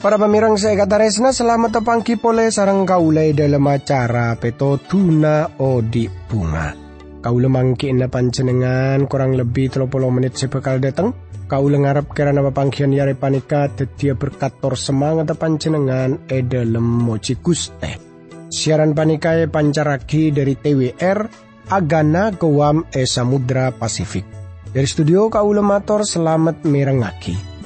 Para pemirang saya kata resna selamat tepangki pole sarang kaulai dalam acara peto tuna odi bunga. Kaula mangki na pancenengan kurang lebih 30 menit sebekal datang. Kaula ngarep kerana papangkian yare panika tetia berkator semangat pancenengan e dalam moci guste. Siaran panika e pancaraki dari TWR Agana Gowam e Samudra Pasifik. Dari studio kaula mator selamat merengaki.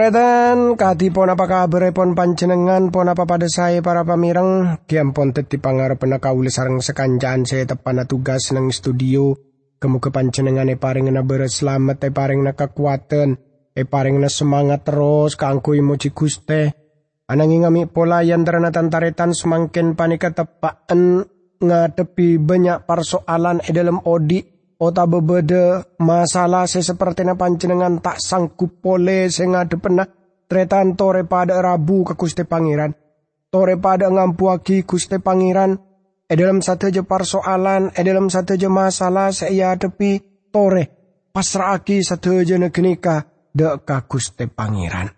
Tretan, kati pon apa kabar pon pancenengan pon apa pada saya para pamirang kiam pon teti pangarep kauli sarang sekanjaan saya tepana tugas nang studio. Kemu ke pancenengan e paring na beres selamat e paring na kekuatan e paring na semangat terus kangkui moci guste anangi ngami pola yang terana tantaretan semakin panika tepaan ngadepi banyak persoalan e dalam odi Ota bebede masalah se seperti na panjenengan tak sanggup pole se pernah tretan tore pada rabu ke kuste pangeran. Tore pada ngampuaki kuste pangeran. E dalam satu je persoalan, e dalam satu je masalah se ia adepi tore. Pasraki satu je negenika de ka kuste pangeran.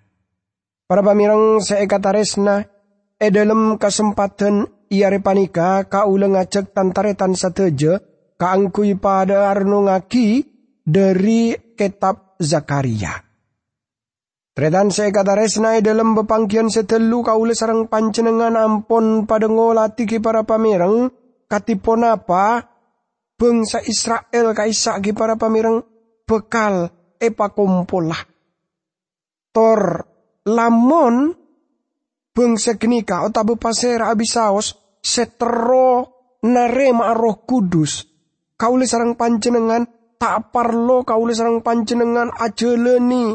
Para pamirang se kataresna, e dalam kesempatan ia repanika ulang ngajak tantaretan satu je, kaangkui pada arno ngaki dari kitab Zakaria. Tretan saya kata resnai dalam bepangkian setelu kaule sarang pancenengan ampon pada ngolati ki para pamireng katipon apa bangsa Israel kaisa ki para pamireng bekal epa kumpulah. Tor lamon bangsa genika otabe pasir abisaos setero narema roh kudus kaule sarang panjenengan tak parlo kaule sarang panjenengan ajeleni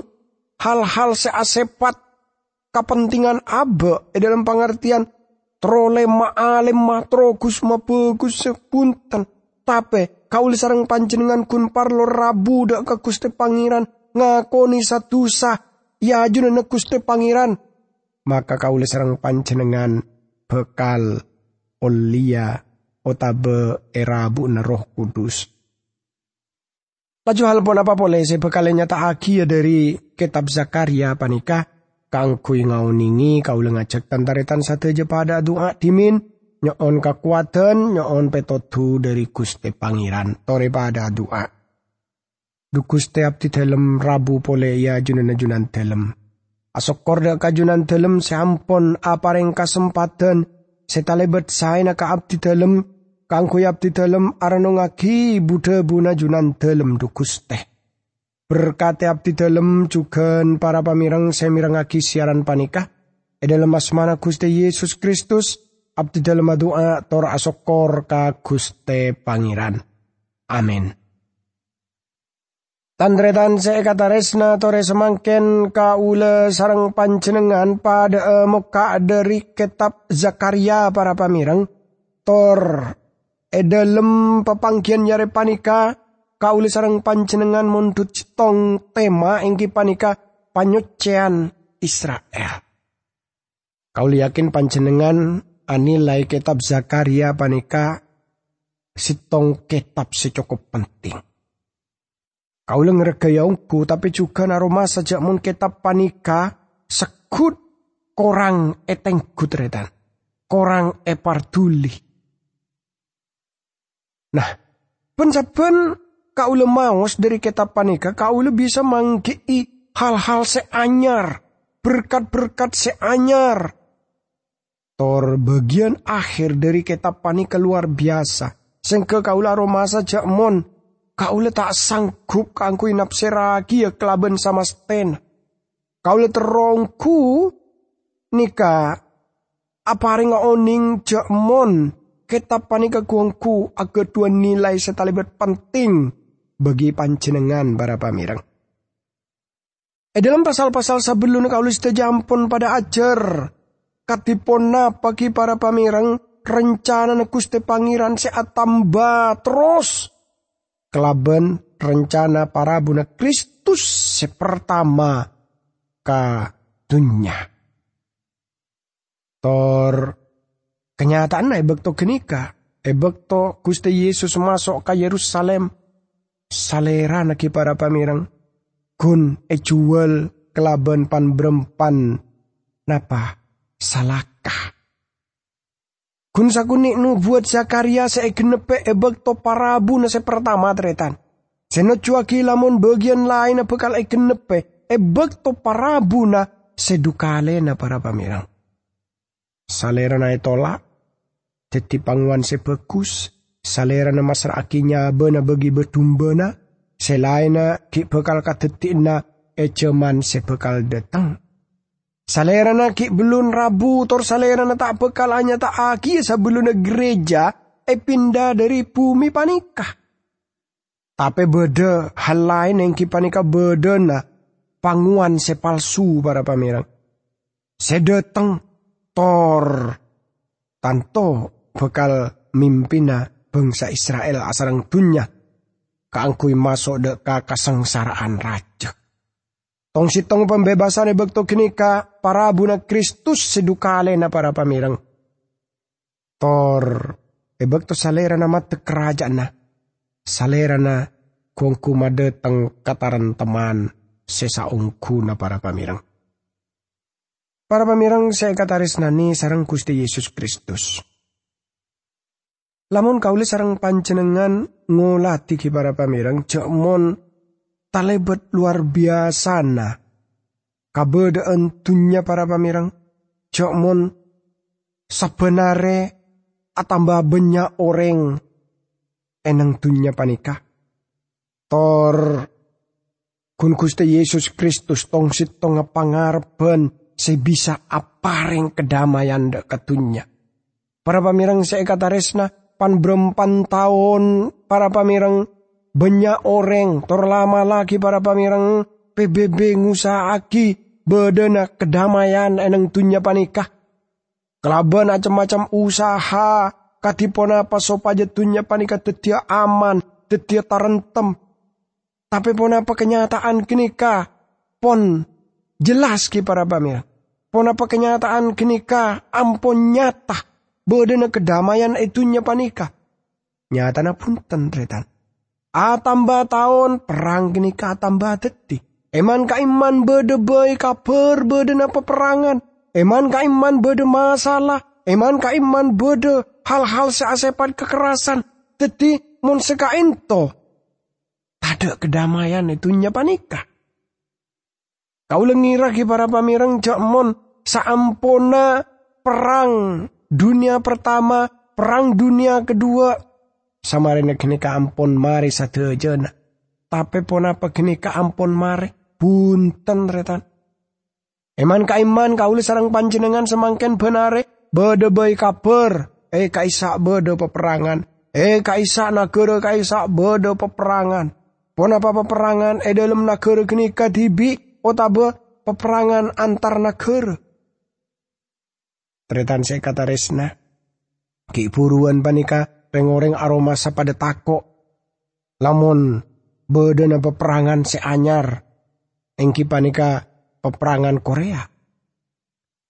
hal-hal seasepat kepentingan abe eh, dalam pengertian trole ma'alem matrogus mabagus sepunten. Tapi kaule sarang panjenengan kun parlo rabu dak ke Gusti Pangeran ngakoni satu sah ya ajuna ne Gusti Pangeran. Maka kaule sarang panjenengan bekal olia otabe erabu na roh kudus. Laju hal pun apa boleh saya bekalnya tak ya dari kitab Zakaria panika kang kui ngauningi kau lengajak tantaretan satu aja pada doa dimin nyoon kekuatan nyoon petotu dari Guste Pangeran tore pada doa. Du Guste abdi dalam rabu pole ya junan junan dalam. Asok korda kajunan dalam seampon apareng kesempatan setalebet saya nak abdi dalam kang kuyap di dalam arano ngagi buna junan dalam dukus teh. Berkati abdi dalam juga para pamirang semirang ngagi siaran panikah. E dalam asmana Guste Yesus Kristus abdi dalam doa tor asokor ka Guste Pangeran. Amin. Tandretan saya kata resna tore semangken ule sarang panjenengan pada muka dari kitab Zakaria para pamirang tor e dalem pepanggian yare panika kauli sarang panjenengan mundut cetong tema ingki panika panyucian Israel. Kauli yakin panjenengan anilai kitab Zakaria panika sitong kitab si cukup penting. Kau ngeregayaungku tapi juga naroma sejak mun kitab panika sekut korang eteng gutretan. Korang eparduli Nah, pensaben kau maus dari kitab panika kau bisa mangkei hal-hal seanyar, berkat-berkat seanyar. Tor bagian akhir dari kitab panika luar biasa. Sengke kaula romasa mon, kaula tak sanggup kangku inap seragi ya kelaben sama sten. Kaula terongku nika apa ring oning mon kitab panika kuangku agar dua nilai setalibat penting bagi panjenengan para pamirang. Eh dalam pasal-pasal sebelum kau lista jampun pada ajar katipona bagi para pamirang rencana nekuste pangeran seat tambah terus kelaben rencana para buna Kristus sepertama ka dunya. Tor kenyataan na ibek to kenika, ibek to Yesus masuk ke Yerusalem, salera na para pamirang, kun ejual kelaban pan berempan, napa salakah. Kun sakunik nu buat Zakaria se genepe ebek to parabu na se pertama tretan. Seno cuaki lamun bagian lain bekal e genepe ebek to parabu na sedukale na para pamirang. Salera na itola, teti panguan se bagus, salera na masra akinya bena bagi betumba na, selain na ki bekal kateti na ejaman se bekal datang. Salera na ki belum rabu tor salera na tak bekal hanya tak aki sebelum gereja e pindah dari bumi panikah. Tapi beda hal lain yang ki panika beda na panguan sepalsu para pamirang. Sedeteng tor tanto bekal mimpina bangsa Israel asarang dunya kaangkui masuk de ka kasengsaraan raja. Tong sitong pembebasan bekto kini ka para buna Kristus sedukale na para pamirang. Tor ebekto salera na mata kerajaan na. Salera na kung kumadetang kataran teman sesaungku na para pamirang. Para pamirang saya kataris nani sarang Gusti Yesus Kristus. Lamun kauli sarang panjenengan ngolati ki para pamirang mon talebet luar biasa na. Kabedaan dunya para pamirang mon sebenare atamba banyak orang enang dunya panika. Tor kun Gusti Yesus Kristus tong sitong pangarben sebisa apareng kedamaian dek ketunya. Para pamirang saya kata pan berempan tahun para pamirang banyak orang terlama lagi para pamirang PBB aki bedena kedamaian eneng tunya panikah. Kelaban macam-macam usaha katipon apa sopaja tunya panikah tetia aman, tetia tarentem. Tapi pun apa kenyataan kenika pon jelas ki para pamirang Pon apa kenyataan kenika ampun nyata. Bedena kedamaian itunya panika. Nyata na pun tentretan. Atamba tahun perang kenika atamba teti. Eman ka iman bede bayi kaper bede na peperangan. Eman ka iman bede masalah. Eman ka iman bede hal-hal seasepan kekerasan. Teti mun seka into. Tada kedamaian itunya panika. Kau lengira ki para pamirang cak mon saampona perang dunia pertama, perang dunia kedua. Samarina kini ampun mari satu jena. Tapi pun apa kini ampun mari. Punten retan. Eman ka iman uli sarang panjenengan semangken benare. Bede bayi kabar. Eh kaisa bede peperangan. Eh kaisa negara kaisa bede peperangan. Pon apa peperangan eh dalam negara kini kadibi. Otabe peperangan antar negara. Tretan saya kata resna. Ki buruan panika rengoreng aroma pada tako. Lamun bedena peperangan seanyar. Engki panika peperangan Korea.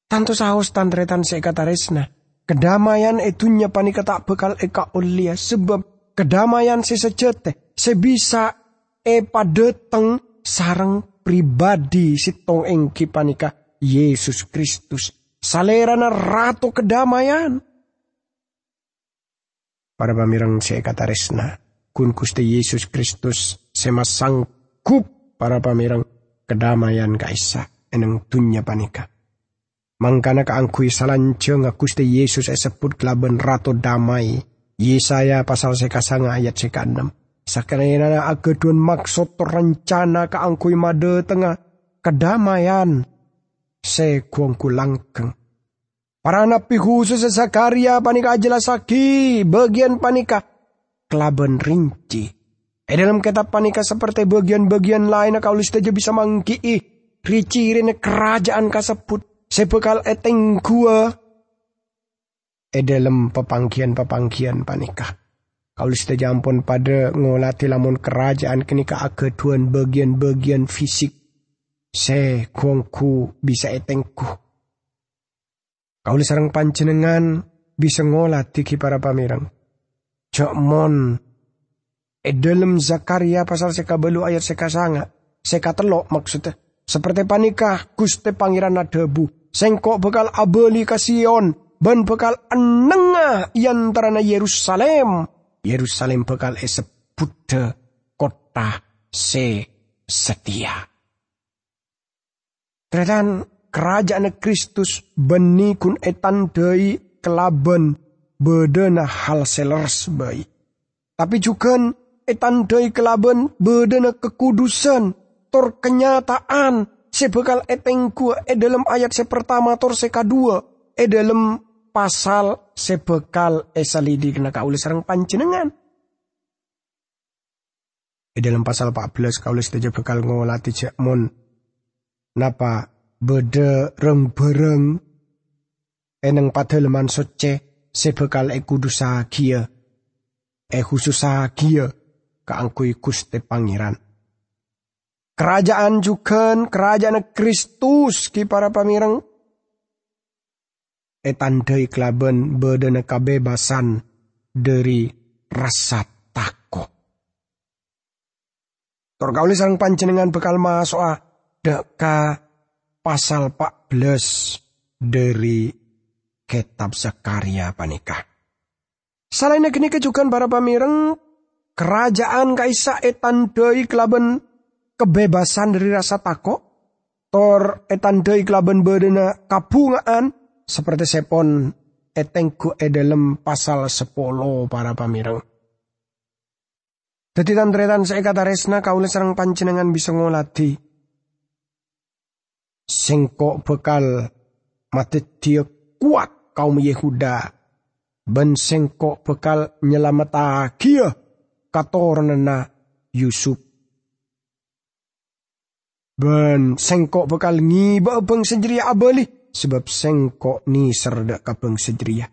Tanto saus tantretan saya kata resna. Kedamaian itunya panika tak bekal eka ulia sebab kedamaian si sejete sebisa e padeteng sarang pribadi si tong engki panika Yesus Kristus salera na ratu kedamaian. Para pamirang saya kata resna, kun kuste Yesus Kristus semasangkup para pamirang kedamaian kaisa eneng dunya panika. Mangkana kaangkui salanceng kuste Yesus esebut kelaben ratu damai. Yesaya pasal sekasanga ayat sekanem. Sakarena agedun maksud rencana kaangkui made tengah kedamaian se kuangku langkeng. Para nabi khusus Zakaria panika jelasaki bagian panika kelaban rinci. E dalam kitab panika seperti bagian-bagian lain kau saja bisa mangkii rici rene kerajaan kasebut sebekal eteng gua. E dalam pepangkian-pepangkian panika. Kau saja ampun pada ngolati lamun kerajaan kenika akeduan bagian-bagian fisik se kuangku bisa etengku. Kau sarang panjenengan bisa ngolah tiki para pamirang. Cok mon e Zakaria pasal seka belu ayat seka sanga, seka telok maksudnya. Seperti panikah Guste Pangeran Nadebu, sengkok bekal abeli kasion, ban bekal enengah yantarana Yerusalem. Yerusalem bekal esebut kota se setia. Tretan kerajaan Kristus beni kun etan dei kelaben bedena hal selers bayi. Tapi juga etan dei kelaben bedena kekudusan tor kenyataan sebekal etengku e dalam ayat se pertama tor se kedua e dalam pasal sebekal esalidi kena kaulis sarang panjenengan. E dalam pasal 14 kaulis saja bekal ngolati cek mon napa beda reng bereng eneng padeleman soce sebekal e kudu sahagia. E khusus sahagia keangkui kuste pangeran. Kerajaan juga kerajaan Kristus ki para pamireng. E tandai kelaben bedene kebebasan dari rasa takut. Torkauli sang panjenengan bekal masuk deka pasal 14 dari kitab Zakaria panikah. Selain gini kejukan para pamireng, kerajaan kaisa etandai kelaben kebebasan dari rasa takut, tor etandai kelaben berdena kabungaan, seperti sepon etengku edalem pasal 10 para pamireng. Jadi tantretan saya kata resna kaulah serang panjenengan bisa ngolati sengkok bekal. Dia kuat kaum Yehuda. Ben sengkok bekal nyelamat akia katornena Yusuf. Ben sengkok bekal ngiba bang sejeria abali sebab sengkok ni serdak kabeng sejeria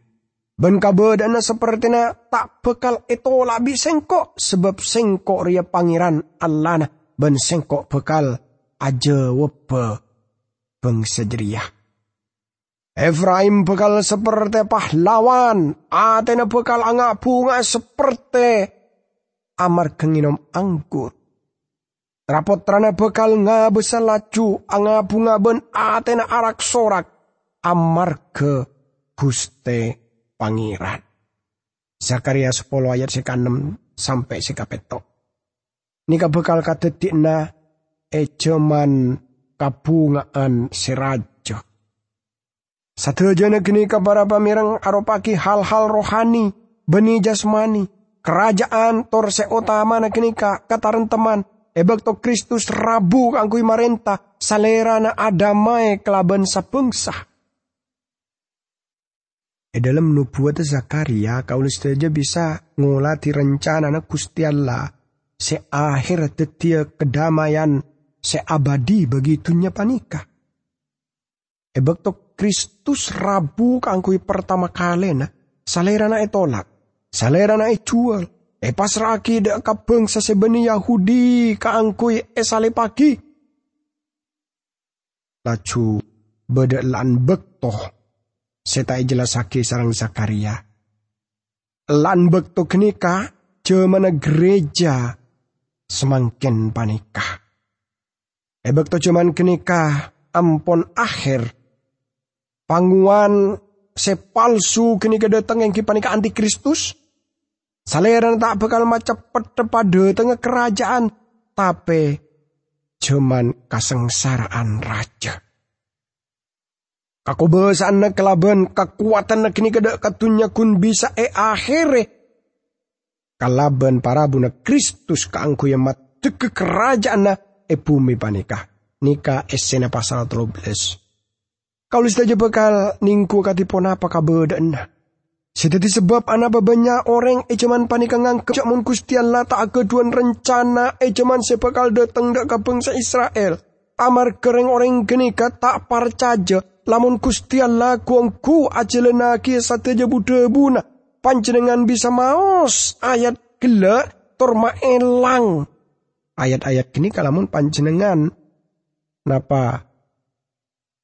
Ben kabedana seperti na tak bekal itu labi sengkok sebab sengkok ria pangeran Allah na ben sengkok bekal aja wepe bangsa jeriah. Efraim bekal seperti pahlawan, Atena bekal angak bunga seperti amar kenginom anggur. Rapot trana bekal ngabesa laju, anga bunga ben Atena arak sorak, amar ke guste pangeran. Zakaria 10 ayat seka 6 sampai seka petok. Nika bekal katetikna ejaman kabungaan seraja. Sadayana geni kabara pamirang aropaki hal-hal rohani, beni jasmani, kerajaan tor utama na geni ka kataran teman, ebek to Kristus rabu kangkui marenta, salera na adamai kelaban sapengsa. E dalam nubuat Zakaria, kaulis saja bisa ngulati rencana na Gusti Allah, se kedamaian seabadi bagi dunia panika. Ebek to Kristus rabu kangkui pertama kali na salera na etolak, salera na jual, e pasraki dek ka bangsa sebeni Yahudi kaangkui esale pagi. Laju bedek lan bektoh setai jelasake sarang Zakaria. Lan bekto kenika jemana gereja semakin panikah. Ebek to cuman kenikah ampon akhir. Panguan sepalsu kini datang yang kipanika antikristus. Saleran tak bakal macepet pada tengah kerajaan. Tapi cuman kasengsaraan raja. Kakubasan na kelaban, kekuatan kini kada katunya kun bisa e akhire. Kalaban para buna Kristus kaangku yang mat kerajaan na e panikah. Nika esena pasal 13. Kalau saja bekal ningku katipon apa kabedaan. Sedati sebab anak banyak orang e cuman panika ngangkep cak mun lah tak keduan rencana e cuman sepakal datang dak ke bangsa Israel. Amar kering orang genika tak parcaja lamun kustian lah kuangku ajelenaki sateja buda buna. Panjenengan bisa maos ayat gelak torma elang ayat-ayat kini kalamun panjenengan napa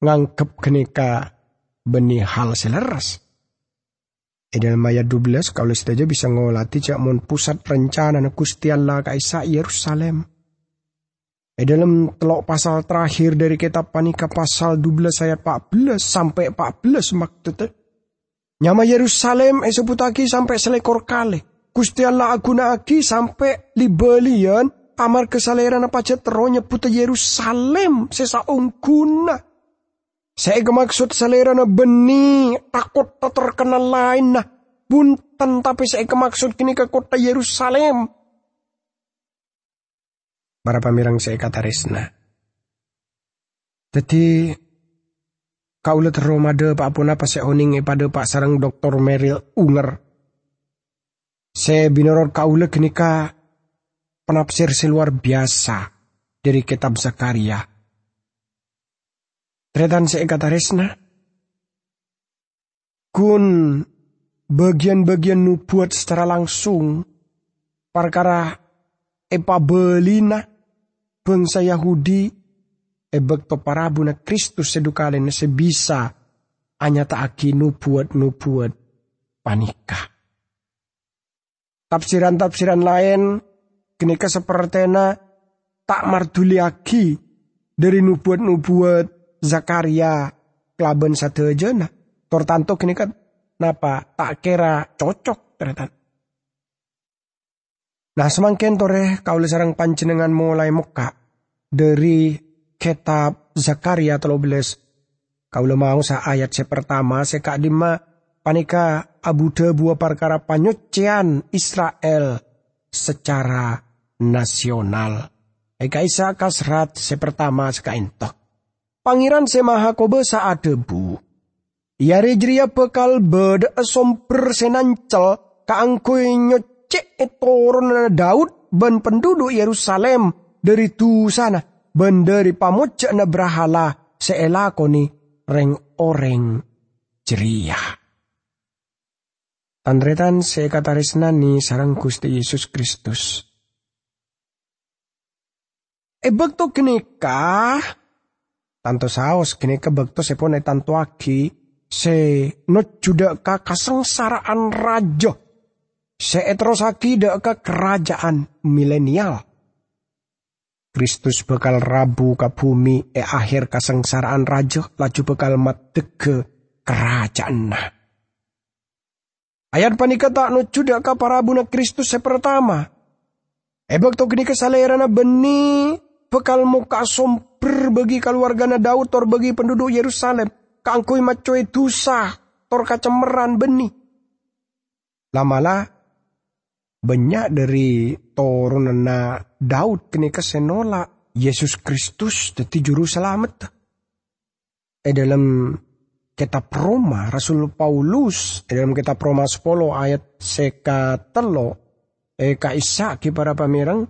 ngangkep kenika benih hal seleras. E dalam ayat 12 kalau saja bisa ngolati cak mon pusat rencana na Gusti Allah kaisa Yerusalem. E dalam telok pasal terakhir dari kitab panika pasal 12 ayat 14 sampai 14 maksudnya. Nyama Yerusalem e sebutaki sampai selekor kali. Gusti Allah aki sampai libelian amar kesaleran apa cetro nyebut Yerusalem sesa ungkuna. Saya maksud selera na beni takut tak terkenal lain nah bunten tapi saya maksud kini ke kota Yerusalem. Para pamirang saya kata resna. Jadi kau lihat romade pak apa saya oning pada pak sarang dokter Meril Unger. Saya binorot kau lihat kenika penafsir seluar biasa dari kitab Zakaria Tretan kata resna. Kun bagian-bagian nubuat secara langsung perkara epa belina bangsa Yahudi ebek to parabuna Kristus sedukalen sebisa hanya tak aki nubuat-nubuat panika. Tafsiran-tafsiran lain kenika sepertena tak marduliaki dari nubuat-nubuat Zakaria aja nah. Tortanto kan napa tak kira cocok ternyata. Nah semakin tore kau sarang pancenengan mulai muka dari kitab Zakaria beles kau mau sa ayat se pertama se kak dima panika abu buah perkara panyucian Israel secara nasional. Eka isa kasrat se pertama sekaintok. Pangeran semaha kobe saat debu. Ia rejria pekal beda somper senancel kaangkui nyocek etorun Daud ben penduduk Yerusalem dari tu sana ben dari pamucak na seelakoni reng oreng ceria. Tandretan se katarisnani sarang Gusti Yesus Kristus. Ebek to kenikah tanto saos kini kebekto sepone tanto aki. Se no juda ka kasengsaraan raja. Se etros aki da ka kerajaan milenial. Kristus bekal rabu ka bumi e akhir kasengsaraan raja laju bekal matek ke kerajaan nah. Ayat panika tak no juda ka parabuna Kristus se pertama. Ebek to kini kesalerana beni bekal muka somper bagi keluarga Daud tor bagi penduduk Yerusalem. Kangkui macoy dosa tor kacemeran beni. Lamalah banyak dari na Daud kini kesenola Yesus Kristus jadi juru selamat. Eh dalam kitab Roma Rasul Paulus eh dalam kitab Roma 10 ayat seka telo eh kaisa para pamirang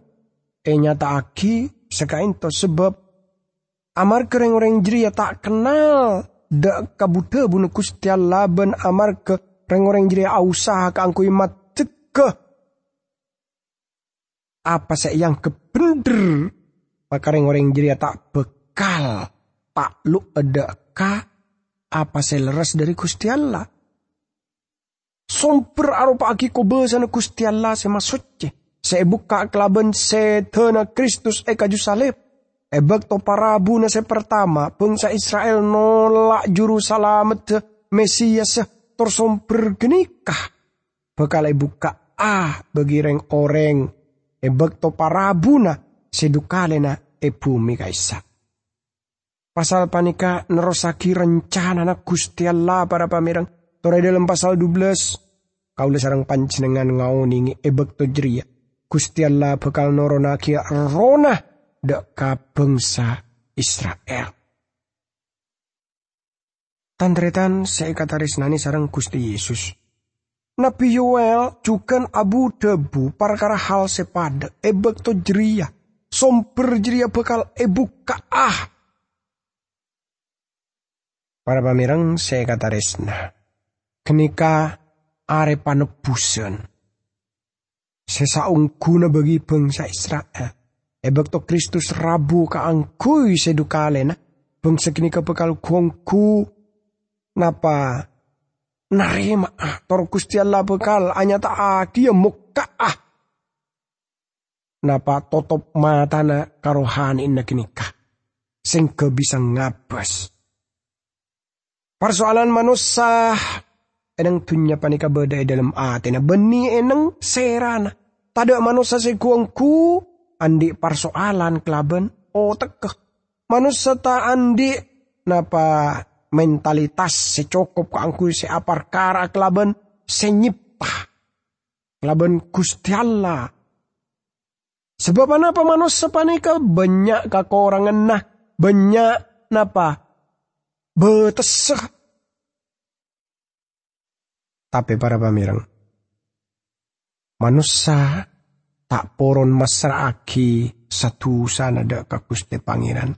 eh nyata aki sekain to sebab amar kereng orang jeria tak kenal dak kabuta bunu kustia laban. Amar ke reng orang jeria ausaha ka angku imat ke apa saya yang kebender maka reng orang jeria tak bekal. Tak lu ada ka apa saya leras dari Gusti Allah somper arupa aki ko sana Gusti Allah semasutnya saya buka kelaban setena Kristus eka salib. Ebek to parabu se pertama, bangsa Israel nolak juru salamet Mesias torsom pergenikah. Bekal buka ah bagi reng oreng. Ebek to parabuna na e bumi kaisa. Pasal panika nerosaki rencana na Gusti Allah para pamirang. Tore dalam pasal 12 kau sarang panjenengan ngauningi ebek to jeria Gusti Allah bakal noronaki rona deka bangsa Israel. Tandretan kata nani sarang Gusti Yesus. Nabi Yoel juga abu debu perkara hal sepada ebek to jeria. Somper jeria bakal ebu ah. Para pamirang saya kata resna. Kenika are panebusan sesaung guna bagi bangsa Israel. Ebek to Kristus rabu ka angkui sedukale na. Bangsa kini bekal kuangku. Napa narima ah. Tor Gusti Allah bekal anya ta dia muka ah. Napa totop mata na karohani na kinikah. Sing bisa ngabas. Persoalan manusia enang tunya panika beda dalam na beni enang serana. Tada manusia kuangku andi persoalan kelaben oh tekeh. Manusia ta andi napa mentalitas secukup angku se apar kara kelaben senyipta kelaben Gusti Allah. Sebab apa manusia panika? Banyak kakorangan nah. Banyak napa beteseh. Tapi para pamirang manusia tak poron masraki satu sana dak ka Gusti Pangeran.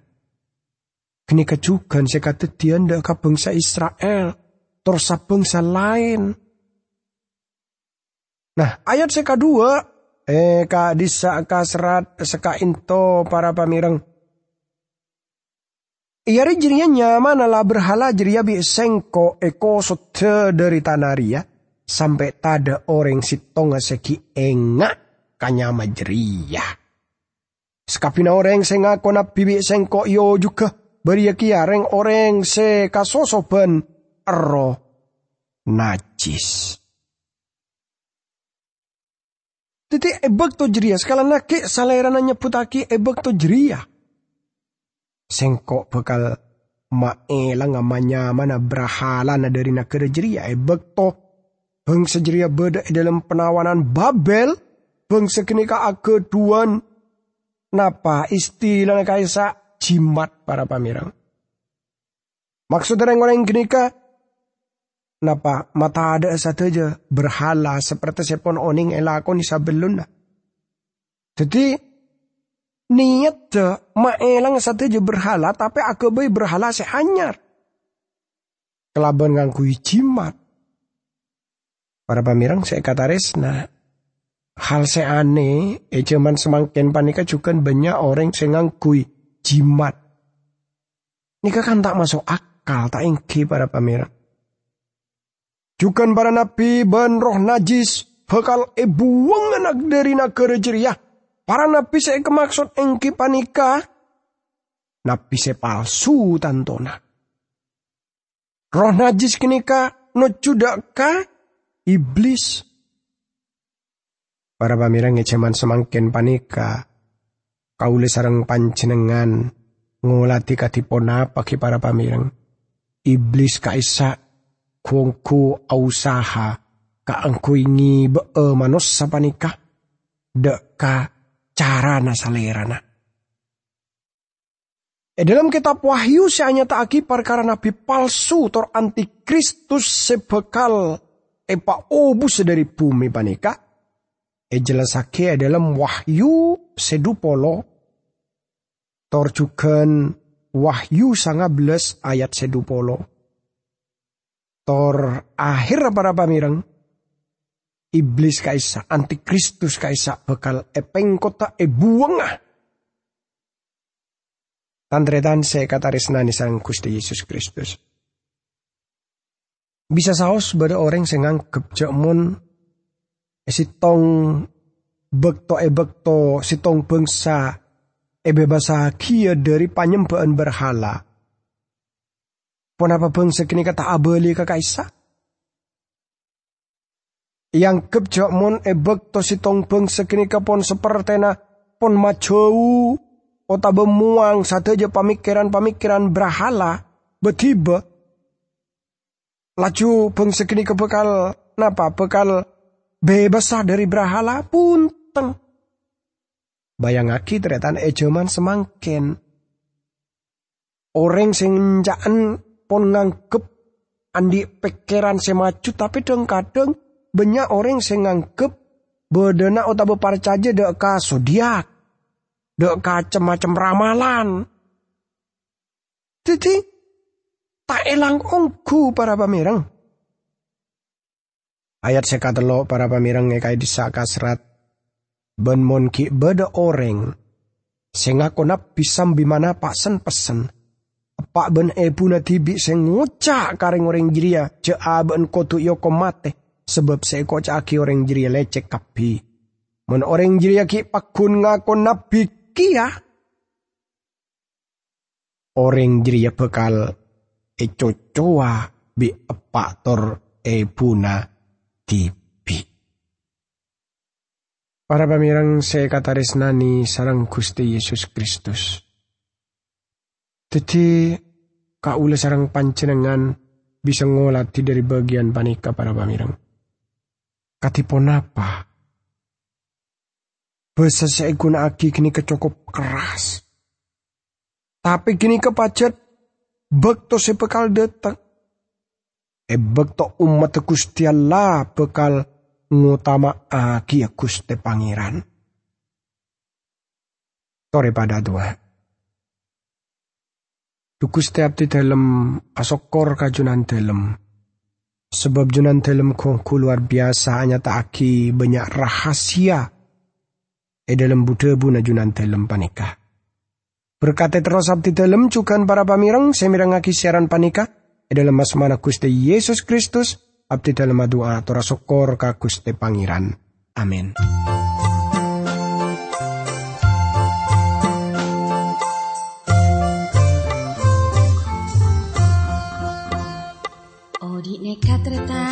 Kini kajukan sekatetian dak ka bangsa Israel, torsa bangsa lain. Nah, ayat seka dua, eh ka disa ka serat seka into para pamirang. Iari jirinya nyaman ala berhala jiria bi sengko eko sote dari tanaria sampai tada orang sitonga seki engak kanya majriya. Skapina orang se ngako na bibi sengko yo juga beria reng orang se kasosoban ero najis. Titi ebek to jeria, sekala nake salerana nyebut aki ebek to jeria. Sengko bekal maela ngamanya mana brahala na dari nakere jeria ebek to Bang sejeria beda dalam penawanan Babel bangsa kenika ageduan napa istilah kaisa jimat para pamirang. Maksud orang orang kenika napa mata ada saja berhala seperti sepon oning elakon isabelun. Jadi niat de maelang saja berhala tapi aku bayi berhala sehanyar. Kelaban ngangku jimat. Para pamirang saya kata resna hal seane e zaman semakin panika juga banyak orang sengangkui jimat. Nika kan tak masuk akal, tak ingki para pamirang. Juga para nabi ban roh najis bakal ebuang anak dari negara jeriah. Para nabi saya kemaksud engki panika. Nabi saya palsu tantona. Roh najis kenika no judaka iblis Para pamirang ngeceman semangkin panika. Kaule sarang pancenengan ngulati katipona paki para pamirang. Iblis kaisa kuangku ausaha ka angku ingi be manos sa panika. Dek ka cara na salerana. E dalam kitab Wahyu hanya tak aki perkara nabi palsu tor antikristus sebekal epa obus dari bumi panika e jelasake dalam wahyu sedupolo. Torjukan wahyu belas ayat sedupolo. Tor akhir para pamirang iblis kaisa antikristus kaisa bekal epeng kota e buangah Tandretan saya kata resnani sang Gusti Yesus Kristus. Bisa saus pada orang sengang kepjamon esitong bekto e bekto sitong bangsa e bebasa kia dari panyembahan berhala. Pon apa bangsa kini kata abeli ke kaisa? Yang kebjak mon e bekto sitong bangsa kini pon sepertena pon majau ota bemuang sateja pamikiran-pamikiran berhala betiba laju bangsa kini bekal napa bekal bebas dari berhala punten. Bayangaki ternyata ejaman semangkin. Orang sing jaan pon ngangkep andi pikiran semaju tapi dong kadang banyak orang sing ngangkep bedena otak beparcaja dek ka zodiak. Dek ka macam ramalan. Jadi tak elang ongku para pamirang. Ayat sekatelo para pamirang ngekai disaka serat. Ben mon ki beda orang. Sengakonap pisam bimana paksen pesen. Pak ben ebu na tibi sing ngucak kareng orang jiria ce aben kotu yoko mate sebab se caki orang jiria lecek kapi. Mon orang jiria ki pakun ngakon nabi kia. Orang jiria bekal e cocoa bi epator e puna tibi. Para pamirang saya kataris nani sarang Gusti Yesus Kristus. Jadi kaula sarang pancenengan bisa ngolati dari bagian panika para pamirang. Katipon apa? Basa saya guna aki kini kecokop keras. Tapi kini kepacet bekto sepekal detek. E bekto umat Gusti Allah bekal ngutama aki Gusti Pangeran. Tore pada dua. Tuku setiap di dalam asokor kajunan dalam. Sebab junan dalam kongku luar biasa hanya tak aki banyak rahasia. E dalam budebu na junan dalam panika. Berkata terus abdi dalam cukan para semirang aki siaran panika. E dalam asmana Gusti Yesus Kristus. Abdi dalam doa tora sokor ka Gusti Pangeran. Amin. katretan nang